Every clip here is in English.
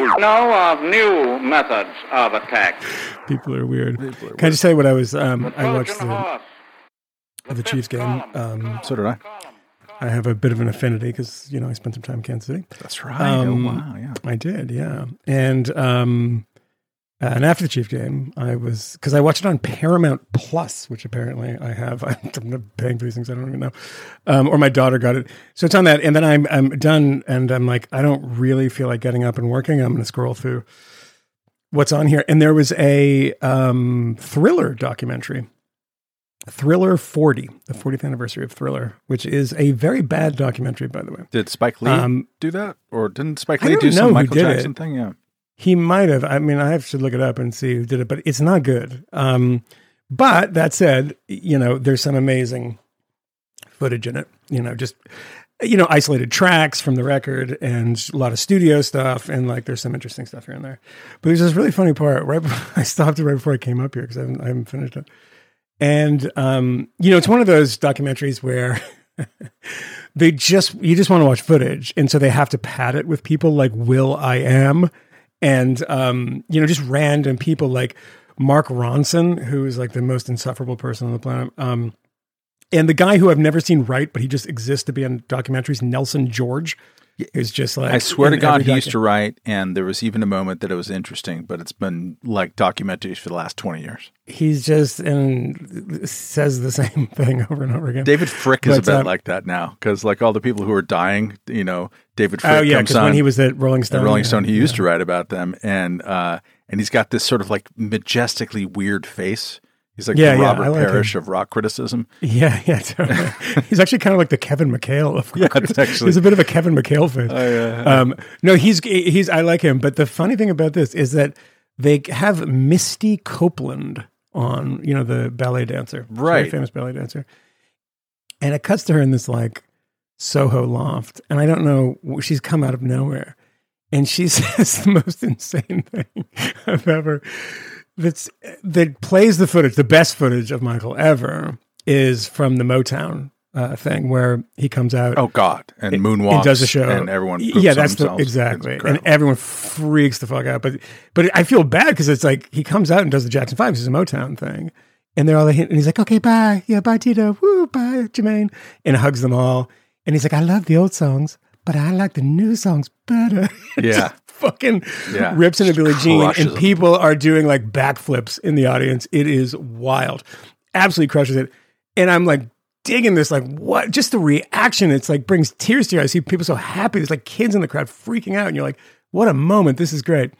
We know of new methods of attack. People are weird. Can I just say what I was? Um, I watched Trojan the, the Chiefs game. column, Um, So did I. I have a bit of an affinity because you know I spent some time in Kansas City. That's right. Um, oh, wow. Yeah. I did, yeah. And um, and after the Chief game, I was because I watched it on Paramount Plus, which apparently I have. I'm not paying for these things. I don't even know. Um, or my daughter got it, so it's on that. And then I'm I'm done, and I'm like, I don't really feel like getting up and working. I'm going to scroll through what's on here, and there was a um, thriller documentary. Thriller 40, the 40th anniversary of Thriller, which is a very bad documentary, by the way. Did Spike Lee Um, do that, or didn't Spike Lee do some Michael Jackson it. thing? Yeah. He might have. I mean, I have to look it up and see who did it, but it's not good. Um, but that said, you know, there's some amazing footage in it. You know, just you know, isolated tracks from the record and a lot of studio stuff, and like there's some interesting stuff here and there. But there's this really funny part. Right, before, I stopped it right before I came up here because I haven't, I haven't finished it. And um, you know, it's one of those documentaries where they just you just want to watch footage, and so they have to pad it with people like Will I Am, and um, you know, just random people like Mark Ronson, who is like the most insufferable person on the planet. Um, and the guy who I've never seen write, but he just exists to be on documentaries, Nelson George, is just like I swear to God, he used to write, and there was even a moment that it was interesting, but it's been like documentaries for the last 20 years. He's just and says the same thing over and over again. David Fricke is a bit um, like that now, because like all the people who are dying, you know, David Fricke oh yeah, because when he was at Rolling Stone, at Rolling yeah, Stone, he used yeah. to write about them, and uh, and he's got this sort of like majestically weird face. He's like Yeah, the Robert I like Parish of rock criticism. Yeah, yeah, totally. he's actually kind of like the Kevin McHale of Yeah, actually- he's a bit of a Kevin McHale face. yeah. um, no, he's he's I like him, but the funny thing about this is that they have Misty Copeland on, you know, the ballet dancer, Right. famous ballet dancer, and it cuts to her in this like Soho loft, and I don't know, she's come out of nowhere, and she says the most insane thing I've ever that's that plays the footage. The best footage of Michael ever is from the Motown uh, thing where he comes out. Oh God, and and moonwalks, does a show, and everyone. Yeah, that's the, exactly, and everyone freaks the fuck out. But but I feel bad because it's like he comes out and does the Jackson Five, which is a Motown thing, and they're all like, and he's like, okay, bye, yeah, bye, Tito, woo, bye, Jermaine, and hugs them all, and he's like, I love the old songs, but I like the new songs better. Yeah. Fucking Yeah. rips into Billie Jean, and them. people are doing like backflips in the audience. It is wild, absolutely crushes it, and I'm like digging this, like what? Just the reaction, it's like brings tears to your eyes. I see people so happy. There's like kids in the crowd freaking out, and you're like, what a moment! This is great.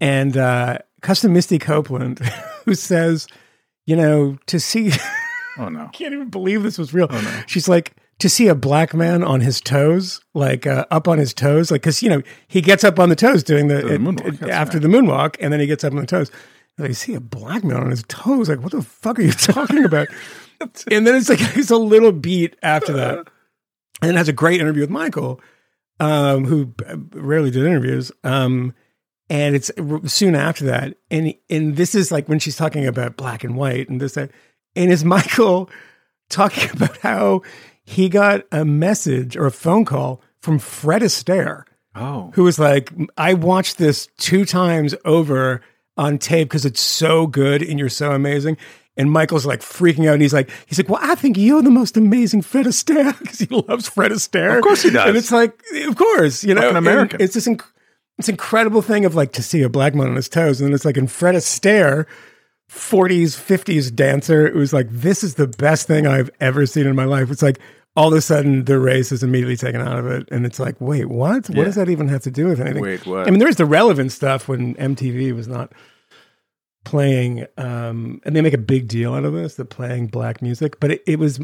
And uh, Custom Misty Copeland, who says, you know, to see. oh no, I can't even believe this was real. no. She's like to see a black man on his toes, like uh, up on his toes, like because you know he gets up on the toes doing the, The it- it- after right. the moonwalk, and then he gets up on the toes. Like, you see a black man on his toes, like what the fuck are you talking about? and then it's like it's a little beat after that, and then has a great interview with Michael, um, who rarely did interviews. Um, and it's soon after that, and and this is like when she's talking about black and white and this that, and is Michael talking about how he got a message or a phone call from Fred Astaire, oh who was like, "I watched this two times over on tape because it's so good and you're so amazing." And Michael's like freaking out, and he's like, "He's like, well, I think you're the most amazing Fred Astaire because he loves Fred Astaire. Of course he does. And it's like, of course, you know, and American. It's this inc- it's incredible thing of like to see a black man on his toes, and then it's like in Fred Astaire. 40s, 50s dancer. It was like, this is the best thing I've ever seen in my life. It's like all of a sudden the race is immediately taken out of it. And it's like, wait, what? What does that even have to do with anything? Wait, what? I mean, there's the relevant stuff when MTV was not playing, um, and they make a big deal out of this, the playing black music, but it, it was,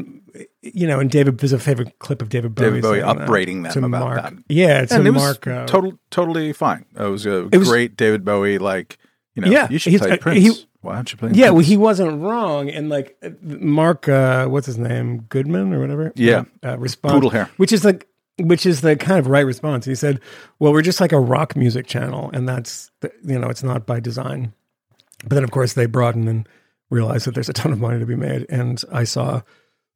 you know, and David, there's a favorite clip of David Bowie. David Bowie saying that upbraiding them about Mark. that. Yeah, to and it was Mark. uh, total, totally fine. It was a It was- great David Bowie. Like you know, Yeah, you should play uh, Prince. he- Why don't you play? Yeah, well, he wasn't wrong, and like uh, Mark, uh, what's his name, Goodman or whatever. Yeah. uh, response, Poodle hair. which is like, which is the kind of right response. He said, "Well, we're just like a rock music channel, and that's the, you know, it's not by design." But then, of course, they broaden and realize that there's a ton of money to be made. And I saw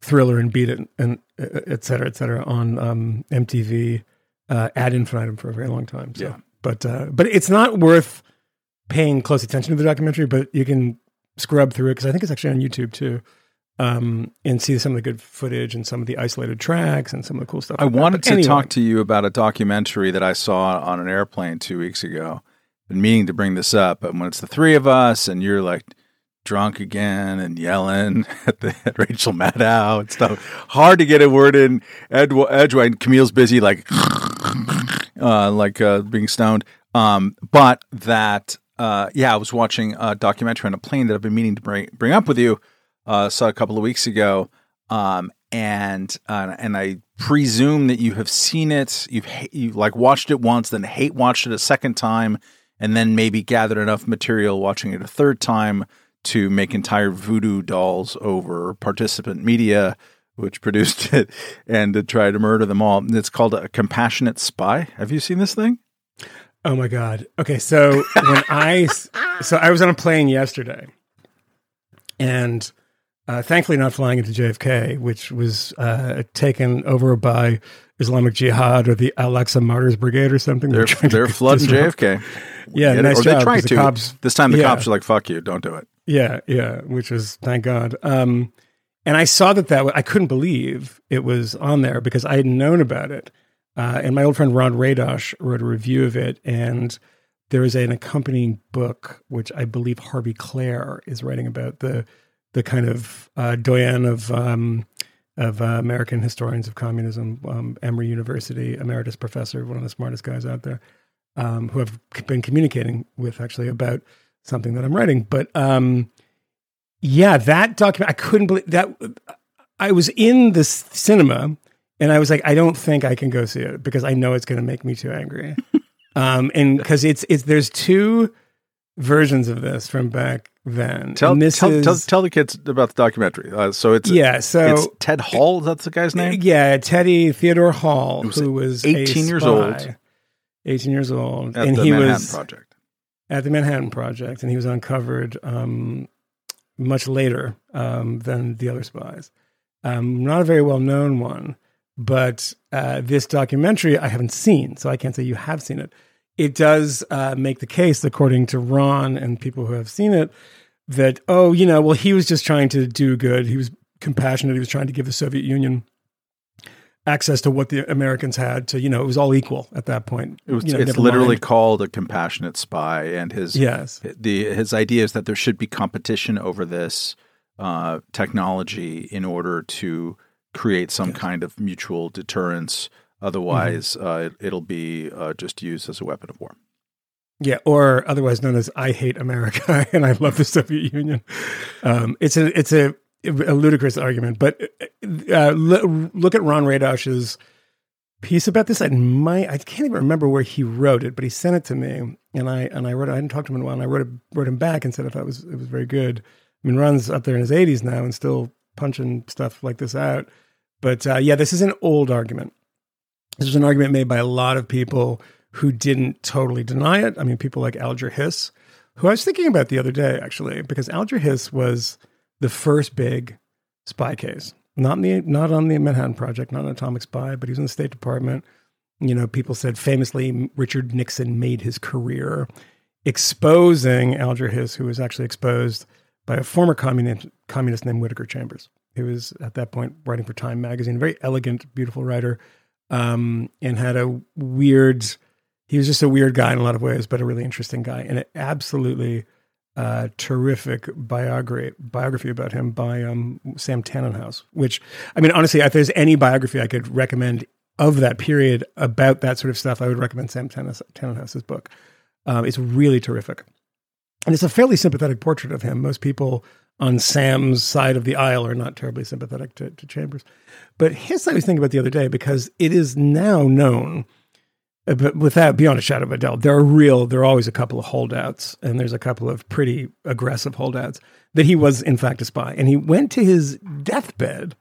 Thriller and Beat It and uh, et cetera, et cetera on um, MTV uh, ad infinitum for a very long time. So Yeah. but uh, but it's not worth paying close attention to the documentary. But you can scrub through it because I think it's actually on YouTube too, um, and see some of the good footage and some of the isolated tracks and some of the cool stuff. I like wanted to anyway, talk to you about a documentary that I saw on an airplane two weeks ago. Been meaning to bring this up, but when it's the three of us and you're like drunk again and yelling at the at Rachel Maddow and stuff, hard to get a word in. Ed, Edgeway and Camille's busy like uh, like uh, being stoned. Um, but that uh, yeah, I was watching a documentary on a plane that I've been meaning to bring bring up with you. Uh, saw a couple of weeks ago, um, and uh, and I presume that you have seen it. You've you like watched it once, then hate watched it a second time, and then maybe gathered enough material watching it a third time to make entire voodoo dolls over participant media, which produced it, and to try to murder them all. It's called a compassionate spy. Have you seen this thing? Oh my god. Okay, so when I so I was on a plane yesterday, and uh, thankfully not flying into JFK, which was uh, taken over by Islamic Jihad or the Al Aqsa Martyrs Brigade or something. They're to they're flooding disrupt- JFK. Yeah, nice or job, they try 'cause the to. cops- this time the Yeah. cops are like, "Fuck you, don't do it." Yeah, yeah, which was thank God. Um, and I saw that that I couldn't believe it was on there because I had known about it. Uh, and my old friend Ron Radosh wrote a review of it, and there is an accompanying book which I believe Harvey Klehr is writing about the the kind of uh, doyen of um, of uh, American historians of communism, um, Emory University emeritus professor, one of the smartest guys out there, um, who I've been communicating with actually about something that I'm writing. But um, yeah, that document, I couldn't believe that. I was in the cinema and I was like, I don't think I can go see it because I know it's going to make me too angry. um, and because it's it's there's two versions of this from back then. Tell tell, is tell tell the kids about the documentary. Uh, so it's yeah. So it's Ted Hall. That's the guy's name. yeah, Teddy Theodore Hall, was who was 18 a years old. 18 years old, At and the he Manhattan was Project. at the Manhattan Project, and he was uncovered um, much later um, than the other spies. Um, not a very well known one, but uh, this documentary I haven't seen, so I can't say you have seen it. It does uh, make the case, according to Ron and people who have seen it, that oh, you know, well, he was just trying to do good. He was compassionate. He was trying to give the Soviet Union access to what the Americans had. To you know, it was all equal at that point. It was, You know, it's literally mind. called a compassionate spy, and his yes. the his idea is that there should be competition over this uh, technology in order to create some kind of mutual deterrence. Otherwise, Mm-hmm. uh, it, it'll be uh, just used as a weapon of war. Yeah, or otherwise known as "I hate America" and I love the Soviet Union. Um, it's a it's a, a ludicrous argument, but uh, lo- look at Ron Radosh's piece about this. I might I can't even remember where he wrote it, but he sent it to me, and I and I wrote. I hadn't talked to him in a while, and I wrote it, wrote him back and said I thought it was it was very good. I mean, Ron's up there in his eighties now and still punching stuff like this out. But uh, yeah, this is an old argument. This was an argument made by a lot of people who didn't totally deny it. I mean, people like Alger Hiss, who I was thinking about the other day, actually, because Alger Hiss was the first big spy case. Not in the not on the Manhattan Project, not an atomic spy, but he was in the State Department. You know, people said famously Richard Nixon made his career exposing Alger Hiss, who was actually exposed by a former communist communist named Whittaker Chambers, who was at that point writing for Time magazine, very elegant, beautiful writer, um, and had a weird. He was just a weird guy in a lot of ways, but a really interesting guy, and an absolutely uh, terrific biography biography about him by um, Sam Tanenhaus. Which, I mean, honestly, if there's any biography I could recommend of that period about that sort of stuff, I would recommend Sam Tanenhaus's book. Um, it's really terrific. And it's a fairly sympathetic portrait of him. Most people on Sam's side of the aisle are not terribly sympathetic to, to Chambers. But his I was thinking about the other day because it is now known, uh, but without beyond a shadow of a doubt, there are real, there are always a couple of holdouts, and there's a couple of pretty aggressive holdouts that he was in fact a spy. And he went to his deathbed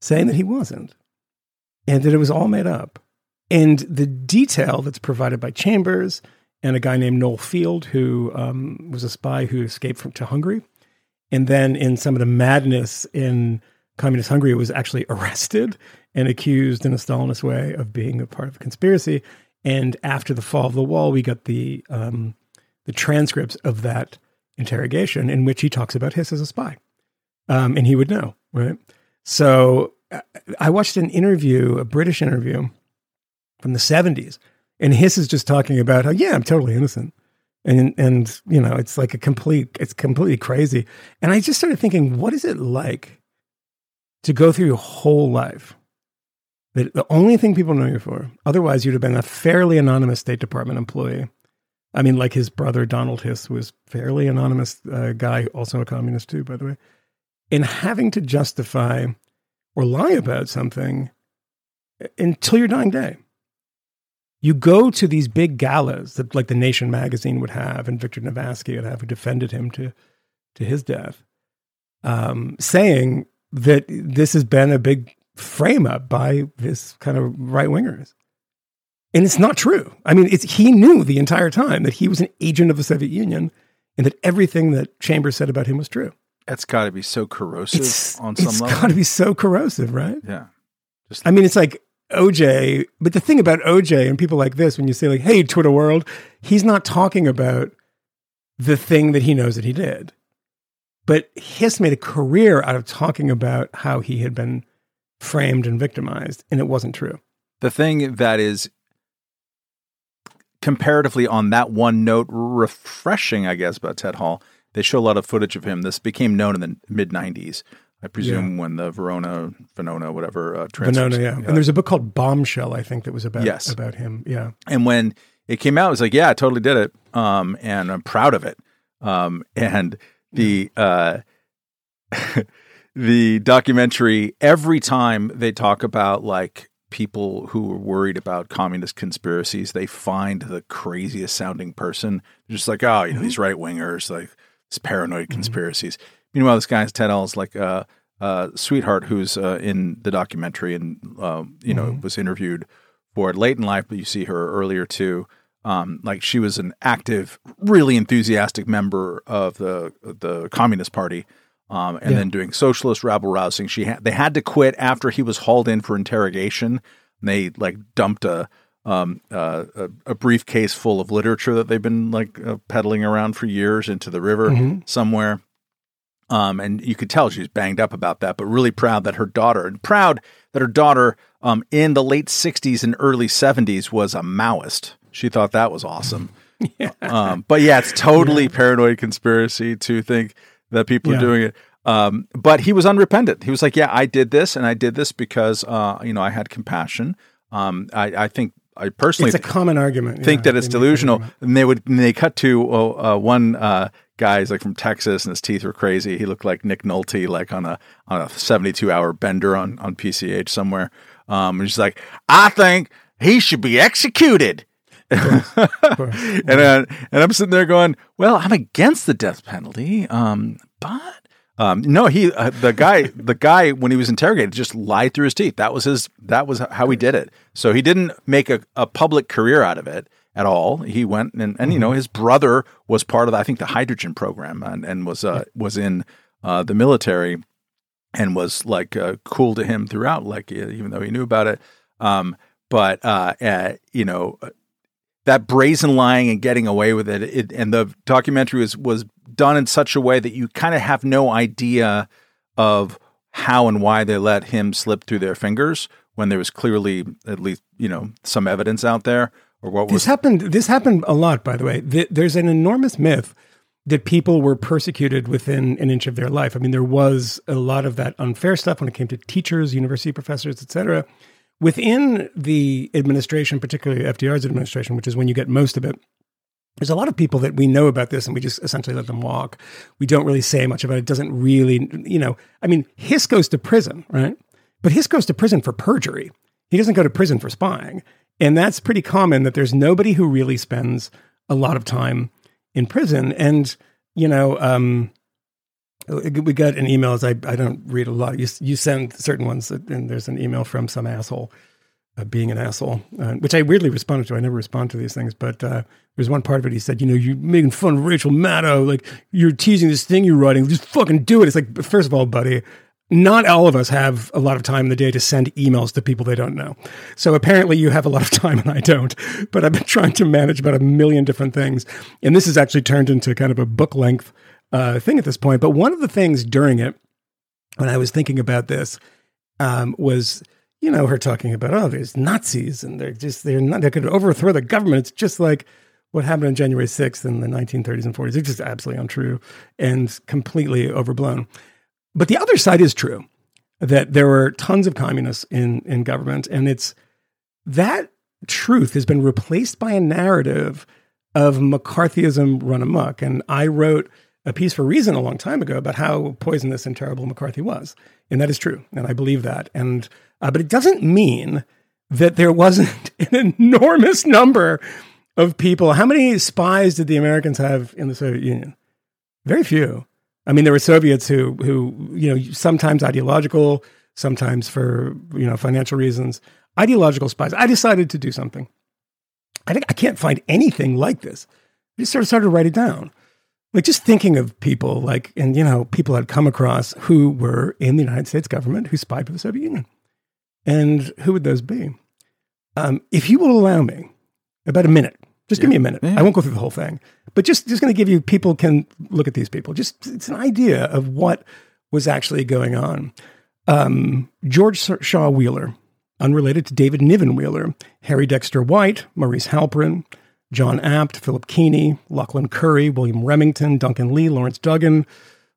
saying that he wasn't, and that it was all made up. And the detail that's provided by Chambers and a guy named Noel Field, who um, was a spy who escaped from to Hungary, and then in some of the madness in communist Hungary, it was actually arrested and accused in a Stalinist way of being a part of a conspiracy. And after the fall of the wall, we got the um, the transcripts of that interrogation in which he talks about Hiss as a spy, um, and he would know, right? So uh, I watched an interview, a British interview from the '70s, and Hiss is just talking about how, yeah, I'm totally innocent, and and you know, it's like a complete, it's completely crazy. And I just started thinking, what is it like to go through your whole life? That the only thing people know you for, otherwise you'd have been a fairly anonymous State Department employee. I mean, like his brother Donald Hiss was fairly anonymous uh, guy, also a communist too, by the way. In having to justify or lie about something until your dying day. You go to these big galas that, like the Nation magazine would have, and Victor Navasky would have, who defended him to to his death, um, saying that this has been a big frame up by this kind of right wingers. And it's not true. I mean, it's, he knew the entire time that he was an agent of the Soviet Union and that everything that Chambers said about him was true. That's got to be so corrosive It's, on some it's level. got to be so corrosive, right? yeah. Just I mean, it's like OJ, but the thing about OJ and people like this, when you say like, "Hey, Twitter world," he's not talking about the thing that he knows that he did, but Hiss made a career out of talking about how he had been framed and victimized, and it wasn't true. the thing that is comparatively on that one note refreshing, I guess, about Ted Hall. They show a lot of footage of him. This became known in the mid '90s, I presume, when the Verona, Venona, whatever uh, Venona, yeah. And there's a book called Bombshell, I think, that was about Yes. about him. Yeah, And when it came out, it was like, yeah, I totally did it. Um, and I'm proud of it. Um, and the, uh, the documentary, every time they talk about like people who are worried about communist conspiracies, they find the craziest sounding person. They're just like, oh, you know, these right wingers, like these paranoid conspiracies. Meanwhile, this guy's Ted L's like, uh, uh, sweetheart who's uh, in the documentary and um, you know was interviewed for it late in life, but you see her earlier too. Um, like she was an active, really enthusiastic member of the the Communist Party, um, and Yeah. then doing socialist rabble rousing. She had they had to quit after he was hauled in for interrogation. And they like dumped a um, uh, a, a briefcase full of literature that they've been like uh, peddling around for years into the river somewhere. Um, and you could tell she was banged up about that, but really proud that her daughter, and proud that her daughter um, in the late 60s and early 70s was a Maoist. She thought that was awesome. Um, but yeah, it's totally paranoid conspiracy to think that people Yeah. are doing it. Um, but he was unrepentant. He was like, yeah, I did this and I did this because, uh, you know, I had compassion. Um, I, I think I personally it's a common argument. think yeah, that it's they make that delusional. And they would and they cut to oh, uh, one uh, guy is like from Texas and his teeth were crazy. He looked like Nick Nolte, like on a on a seventy two hour bender on on PCH somewhere. Um, and he's like, I think he should be executed. course. and uh, and I'm sitting there going, well, I'm against the death penalty, um, but um, no, he uh, the guy the guy when he was interrogated just lied through his teeth. That was his that was how he did it. So he didn't make a, a public career out of it at all. He went and, and you know his brother was part of the, I think the hydrogen program and, and was uh, was in uh, the military and was like uh, cool to him throughout, like uh, even though he knew about it. Um, but uh, uh, you know that brazen lying and getting away with it, it and the documentary was was done in such a way that you kind of have no idea of how and why they let him slip through their fingers when there was clearly at least you know some evidence out there or what was This happened. This happened a lot, by the way. There's an enormous myth that people were persecuted within an inch of their life. I mean, there was a lot of that unfair stuff when it came to teachers, university professors, et cetera. Within the administration, particularly FDR's administration, which is when you get most of it, there's a lot of people that we know about this and we just essentially let them walk. We don't really say much about it. It doesn't really, you know, I mean, Hiss goes to prison, right? But Hiss goes to prison for perjury. He doesn't go to prison for spying. And that's pretty common that there's nobody who really spends a lot of time in prison. And, you know, um, we got an email. I, I don't read a lot. You, you send certain ones, and there's an email from some asshole uh, being an asshole, uh, which I weirdly responded to. I never respond to these things, but uh, there's one part of it. He said, "You know, you're making fun of Rachel Maddow, like you're teasing this thing you're writing. Just fucking do it." It's like, first of all, buddy, not all of us have a lot of time in the day to send emails to people they don't know. So apparently you have a lot of time and I don't. But I've been trying to manage about a million different things. And this has actually turned into kind of a book length uh, thing at this point. But one of the things during it, when I was thinking about this, um, was you know her talking about oh there's Nazis and they're just they're not they could overthrow the government. It's just like what happened on January 6th in the 1930s and 40s. It's just absolutely untrue and completely overblown. But the other side is true that there were tons of communists in, in government, and it's that truth has been replaced by a narrative of McCarthyism run amok. And I wrote a piece for Reason a long time ago about how poisonous and terrible McCarthy was, and that is true, and I believe that. And uh, but it doesn't mean that there wasn't an enormous number of people. How many spies did the Americans have in the Soviet Union? Very few. I mean, there were Soviets who, who, you know, sometimes ideological, sometimes for, you know, financial reasons, ideological spies. I decided to do something. I think I can't find anything like this. I just sort of started to write it down. Like just thinking of people like, and, you know, people I'd come across who were in the United States government who spied for the Soviet Union. And who would those be? Um, if you will allow me about a minute, just yeah. give me a minute. Yeah. I won't go through the whole thing, but just just going to give you people can look at these people. Just it's an idea of what was actually going on. Um, George Shaw Wheeler, unrelated to David Niven Wheeler, Harry Dexter White, Maurice Halperin, John Abt, Philip Keeney, Lauchlin Currie, William Remington, Duncan Lee, Lawrence Duggan,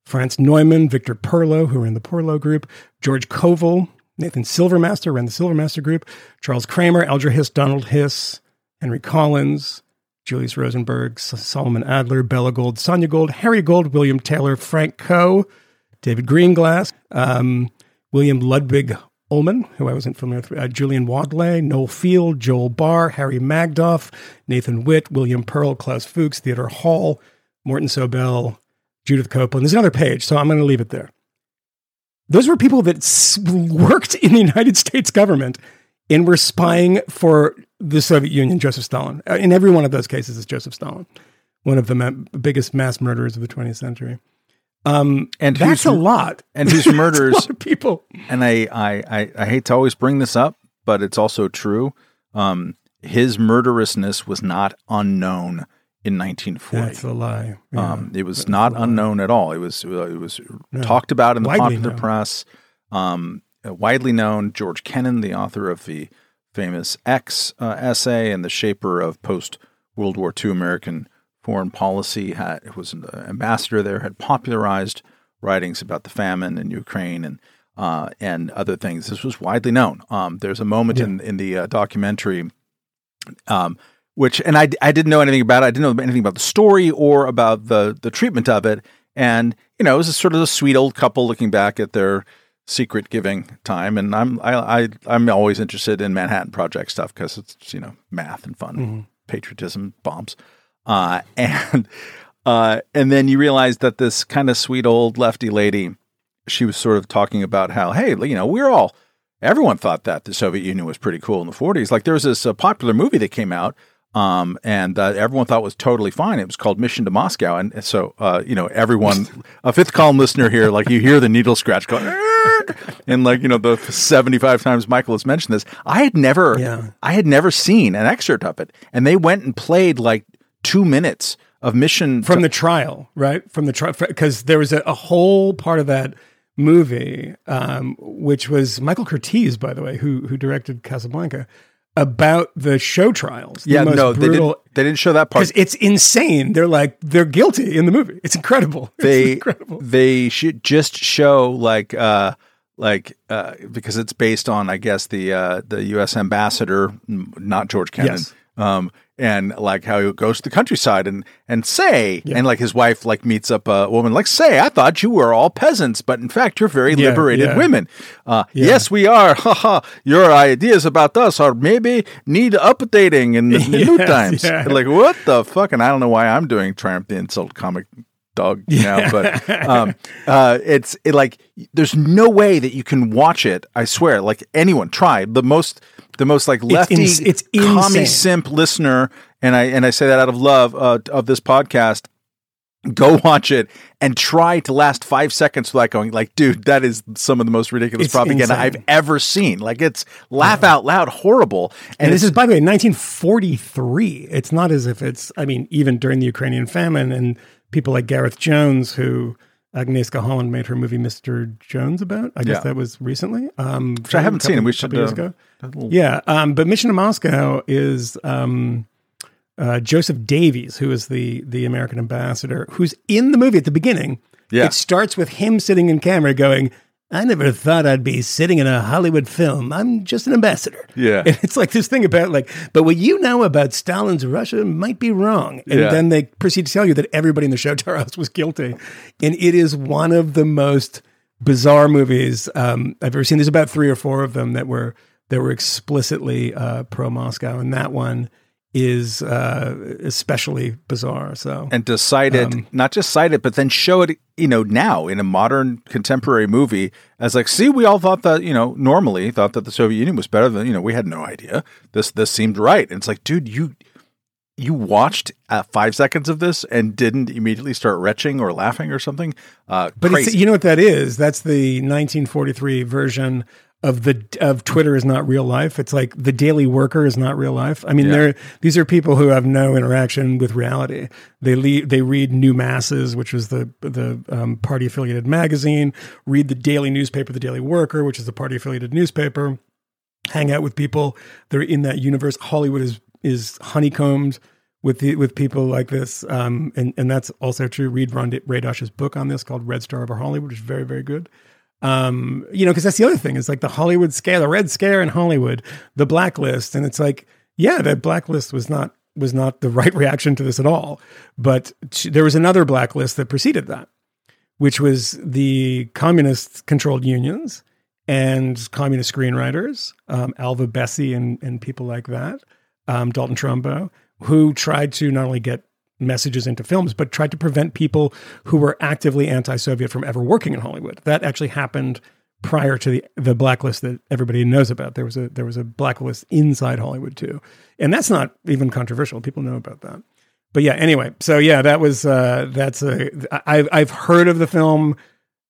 Franz Neumann, Victor Perlo, who were in the Perlo group, George Koval, Nathan Silvermaster ran the Silvermaster group, Charles Kramer, Alger Hiss, Donald Hiss, Henry Collins, Julius Rosenberg, Solomon Adler, Bella Gold, Sonia Gold, Harry Gold, William Taylor, Frank Coe, David Greenglass, um, William Ludwig Ullman, who I wasn't familiar with, uh, Julian Wadleigh, Noel Field, Joel Barr, Harry Magdoff, Nathan Witt, William Perl, Klaus Fuchs, Theodore Hall, Morton Sobell, Judith Copeland. There's another page, so I'm going to leave it there. Those were people that worked in the United States government and were spying for the Soviet Union, Joseph Stalin. Uh, in every one of those cases, it's Joseph Stalin, one of the ma- biggest mass murderers of the 20th century. Um, and that's a lot. And whose murders people. And I, I, I, I, hate to always bring this up, but it's also true. Um, his murderousness was not unknown in 1940. That's a lie. Yeah, um, it was not unknown at all. It was it was no. talked about in the widely popular known. press. Um, widely known. George Kennan, the author of the famous X uh, essay and the shaper of post World War II American foreign policy, had was an ambassador there, had popularized writings about the famine in Ukraine and uh, and other things. This was widely known. Um, there's a moment yeah. in in the uh, documentary. Um, which and I, I didn't know anything about it. I didn't know anything about the story or about the the treatment of it. And you know, it was a sort of a sweet old couple looking back at their secret giving time. And I'm I, I I'm always interested in Manhattan Project stuff because it's you know math and fun, mm-hmm. patriotism, bombs, uh, and uh, and then you realize that this kind of sweet old lefty lady, she was sort of talking about how hey you know we're all everyone thought that the Soviet Union was pretty cool in the 40s. Like there was this uh, popular movie that came out um, and uh, everyone thought was totally fine. It was called Mission to Moscow, and so uh, you know everyone, a fifth column listener here, like you hear the needle scratch go, and like you know the seventy five times Michael has mentioned this. I had never, yeah. I had never seen an excerpt of it, and they went and played like two minutes of Mission from to- the trial, right? From the trial, because there was a, a, whole part of that movie, um, which was Michael Curtiz, by the way, who who directed Casablanca about the show trials. The yeah, no, brutal, they didn't. They didn't show that part because it's insane. They're like they're guilty in the movie. It's incredible. They it's incredible. they should just show like uh like uh because it's based on I guess the uh the U.S. ambassador, not George Kennan. Yes. Um, and like how he goes to the countryside and and say yeah. and like his wife like meets up a woman like say I thought you were all peasants but in fact you're very yeah, liberated yeah. women. Uh, yes, we are. Ha Your ideas about us are maybe need updating in the new times. Like what the fuck? And I don't know why I'm doing Triumph the Insult comic dog now, but um, uh, it's it like there's no way that you can watch it. I swear, like anyone try the most the most like lefty, it's, ins- it's commie simp listener, and I and I say that out of love uh, of this podcast. go watch it and try to last five seconds without going like dude that is some of the most ridiculous It's propaganda insane. i've ever seen like it's laugh out loud horrible And this is, by the way, 1943. It's not as if it's, I mean, even during the Ukrainian famine and people like Gareth Jones, who Agnieszka Holland made her movie Mr. Jones about. I guess Yeah. that was recently. Um, which i haven't couple- seen we should years uh, ago. little- Yeah, um, but Mission to Moscow is um, uh, Joseph Davies, who is the the American ambassador, who's in the movie at the beginning. Yeah. It starts with him sitting in camera going, I never thought I'd be sitting in a Hollywood film. I'm just an ambassador. Yeah. And it's like this thing about like, but what you know about Stalin's Russia might be wrong. And Yeah. then they proceed to tell you that everybody in the show Taras was guilty. And it is one of the most bizarre movies um, I've ever seen. There's about three or four of them that were that were explicitly uh, pro Moscow, and that one is uh, especially bizarre. So and to cite it, Um, not just cite it, but then show it, you know, now in a modern contemporary movie as like, see, we all thought that, you know, normally thought that the Soviet Union was better than, you know, we had no idea. This this seemed right. And it's like, dude, you you watched uh, five seconds of this and didn't immediately start retching or laughing or something. Uh, But it's, you know what that is? That's the 1943 version of the of Twitter is not real life. It's like the Daily Worker is not real life. I mean, Yeah. they're these are people who have no interaction with reality. They le- they read New Masses, which was the the um, party affiliated magazine. Read the daily newspaper, the Daily Worker, which is the party affiliated newspaper. Hang out with people They're in that universe. Hollywood is is honeycombed with the, with people like this, um, and and that's also true. Read Ron Radosh's book on this called Red Star over Hollywood, which is very very good. Um, you know, because that's the other thing is like the Hollywood scare, the Red Scare in Hollywood, the blacklist, and it's like, yeah, that blacklist was not was not the right reaction to this at all. But t- there was another blacklist that preceded that, which was the communist controlled unions and communist screenwriters, um, Alva Bessie and, and people like that, um, Dalton Trumbo, who tried to not only get messages into films, but tried to prevent people who were actively anti-Soviet from ever working in Hollywood. That actually happened prior to the the blacklist that everybody knows about. There was a there was a blacklist inside Hollywood too, and that's not even controversial. People know about that. But yeah, anyway, so yeah, that was uh, that's a I've I've heard of the film.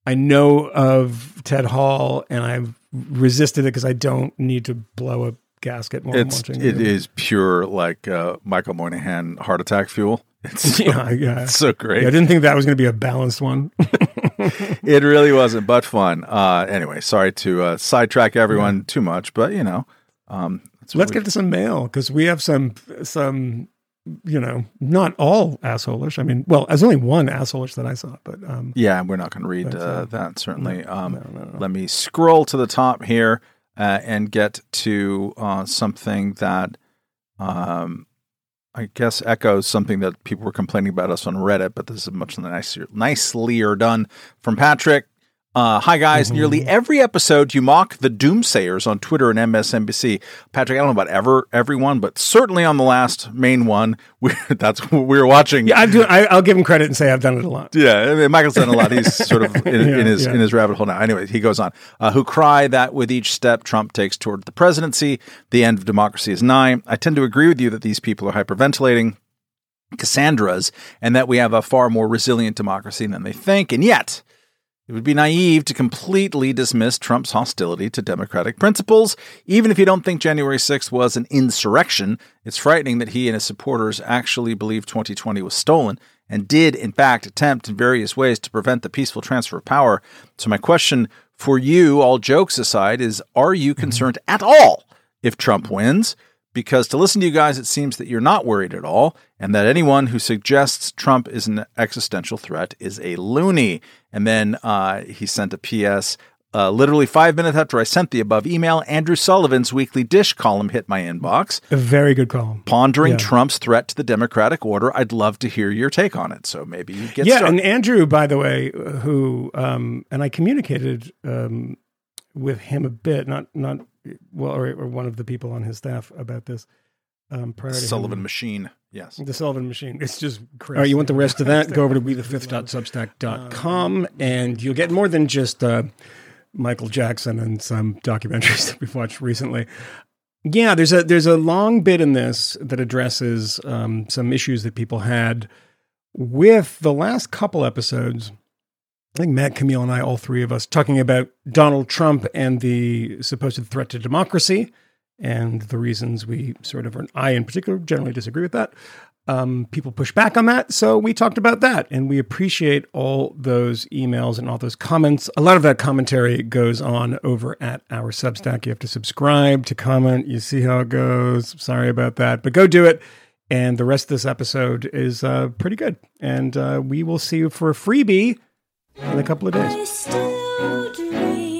I know of Ted Hall, and I've resisted it because I don't need to blow a gasket while it's, I'm watching it is pure like uh, Michael Moynihan heart attack fuel. It's so, Yeah, yeah. it's so great. Yeah, I didn't think that was going to be a balanced one. it really wasn't, but fun. Uh, anyway, sorry to uh, sidetrack everyone too much, but you know, um, Let's we- get to some mail because we have some some you know not all assholish. I mean, well, there's only one assholish that I saw, but um, Yeah, we're not going to read uh, uh, that certainly. um, no, no, no. Let me scroll to the top here uh, and get to uh, something that um, I guess echoes something that people were complaining about us on Reddit, but this is much nicer, nicelier done from Patrick. Uh, hi guys! Nearly every episode, you mock the doomsayers on Twitter and MSNBC. Patrick, I don't know about ever everyone, but certainly on the last main one, we, that's what we were watching. yeah, I'm doing. I, I'll give him credit and say I've done it a lot. Yeah, I mean, Michael's done a lot. He's sort of in, Yeah, in his yeah. in his rabbit hole now. Anyway, he goes on. Uh, who cry that with each step Trump takes toward the presidency, the end of democracy is nigh. I tend to agree with you that these people are hyperventilating, Cassandras, and that we have a far more resilient democracy than they think. And yet, it would be naive to completely dismiss Trump's hostility to democratic principles. Even if you don't think January 6th was an insurrection, it's frightening that he and his supporters actually believe 2020 was stolen and did, in fact, attempt in various ways to prevent the peaceful transfer of power. So, my question for you, all jokes aside, is are you concerned at all if Trump wins? Because to listen to you guys, it seems that you're not worried at all, and that anyone who suggests Trump is an existential threat is a loony. And then uh, he sent a PS. Uh, literally five minutes after I sent the above email, Andrew Sullivan's weekly dish column hit my inbox. A very good column. Pondering Yeah. Trump's threat to the Democratic order. I'd love to hear your take on it. So maybe you get yeah, started. and Andrew, by the way, who um, and I communicated um, with him a bit, not not well, or, or one of the people on his staff about this um, prior to Sullivan him. machine. Yes. The Sullivan machine. It's just crazy. All right, you want the rest of that? Go over to wethefifth.substack.com and you'll get more than just uh, Michael Jackson and some documentaries that we've watched recently. Yeah, there's a there's a long bit in this that addresses um, some issues that people had with the last couple episodes, I think Matt, Camille, and I, all three of us, talking about Donald Trump and the supposed threat to democracy and the reasons we sort of, or I in particular, generally disagree with that. Um, people push back on that. So we talked about that and we appreciate all those emails and all those comments. A lot of that commentary goes on over at our Substack. You have to subscribe to comment. You see how it goes. Sorry about that, but go do it. And the rest of this episode is uh, pretty good. And uh, we will see you for a freebie in a couple of days.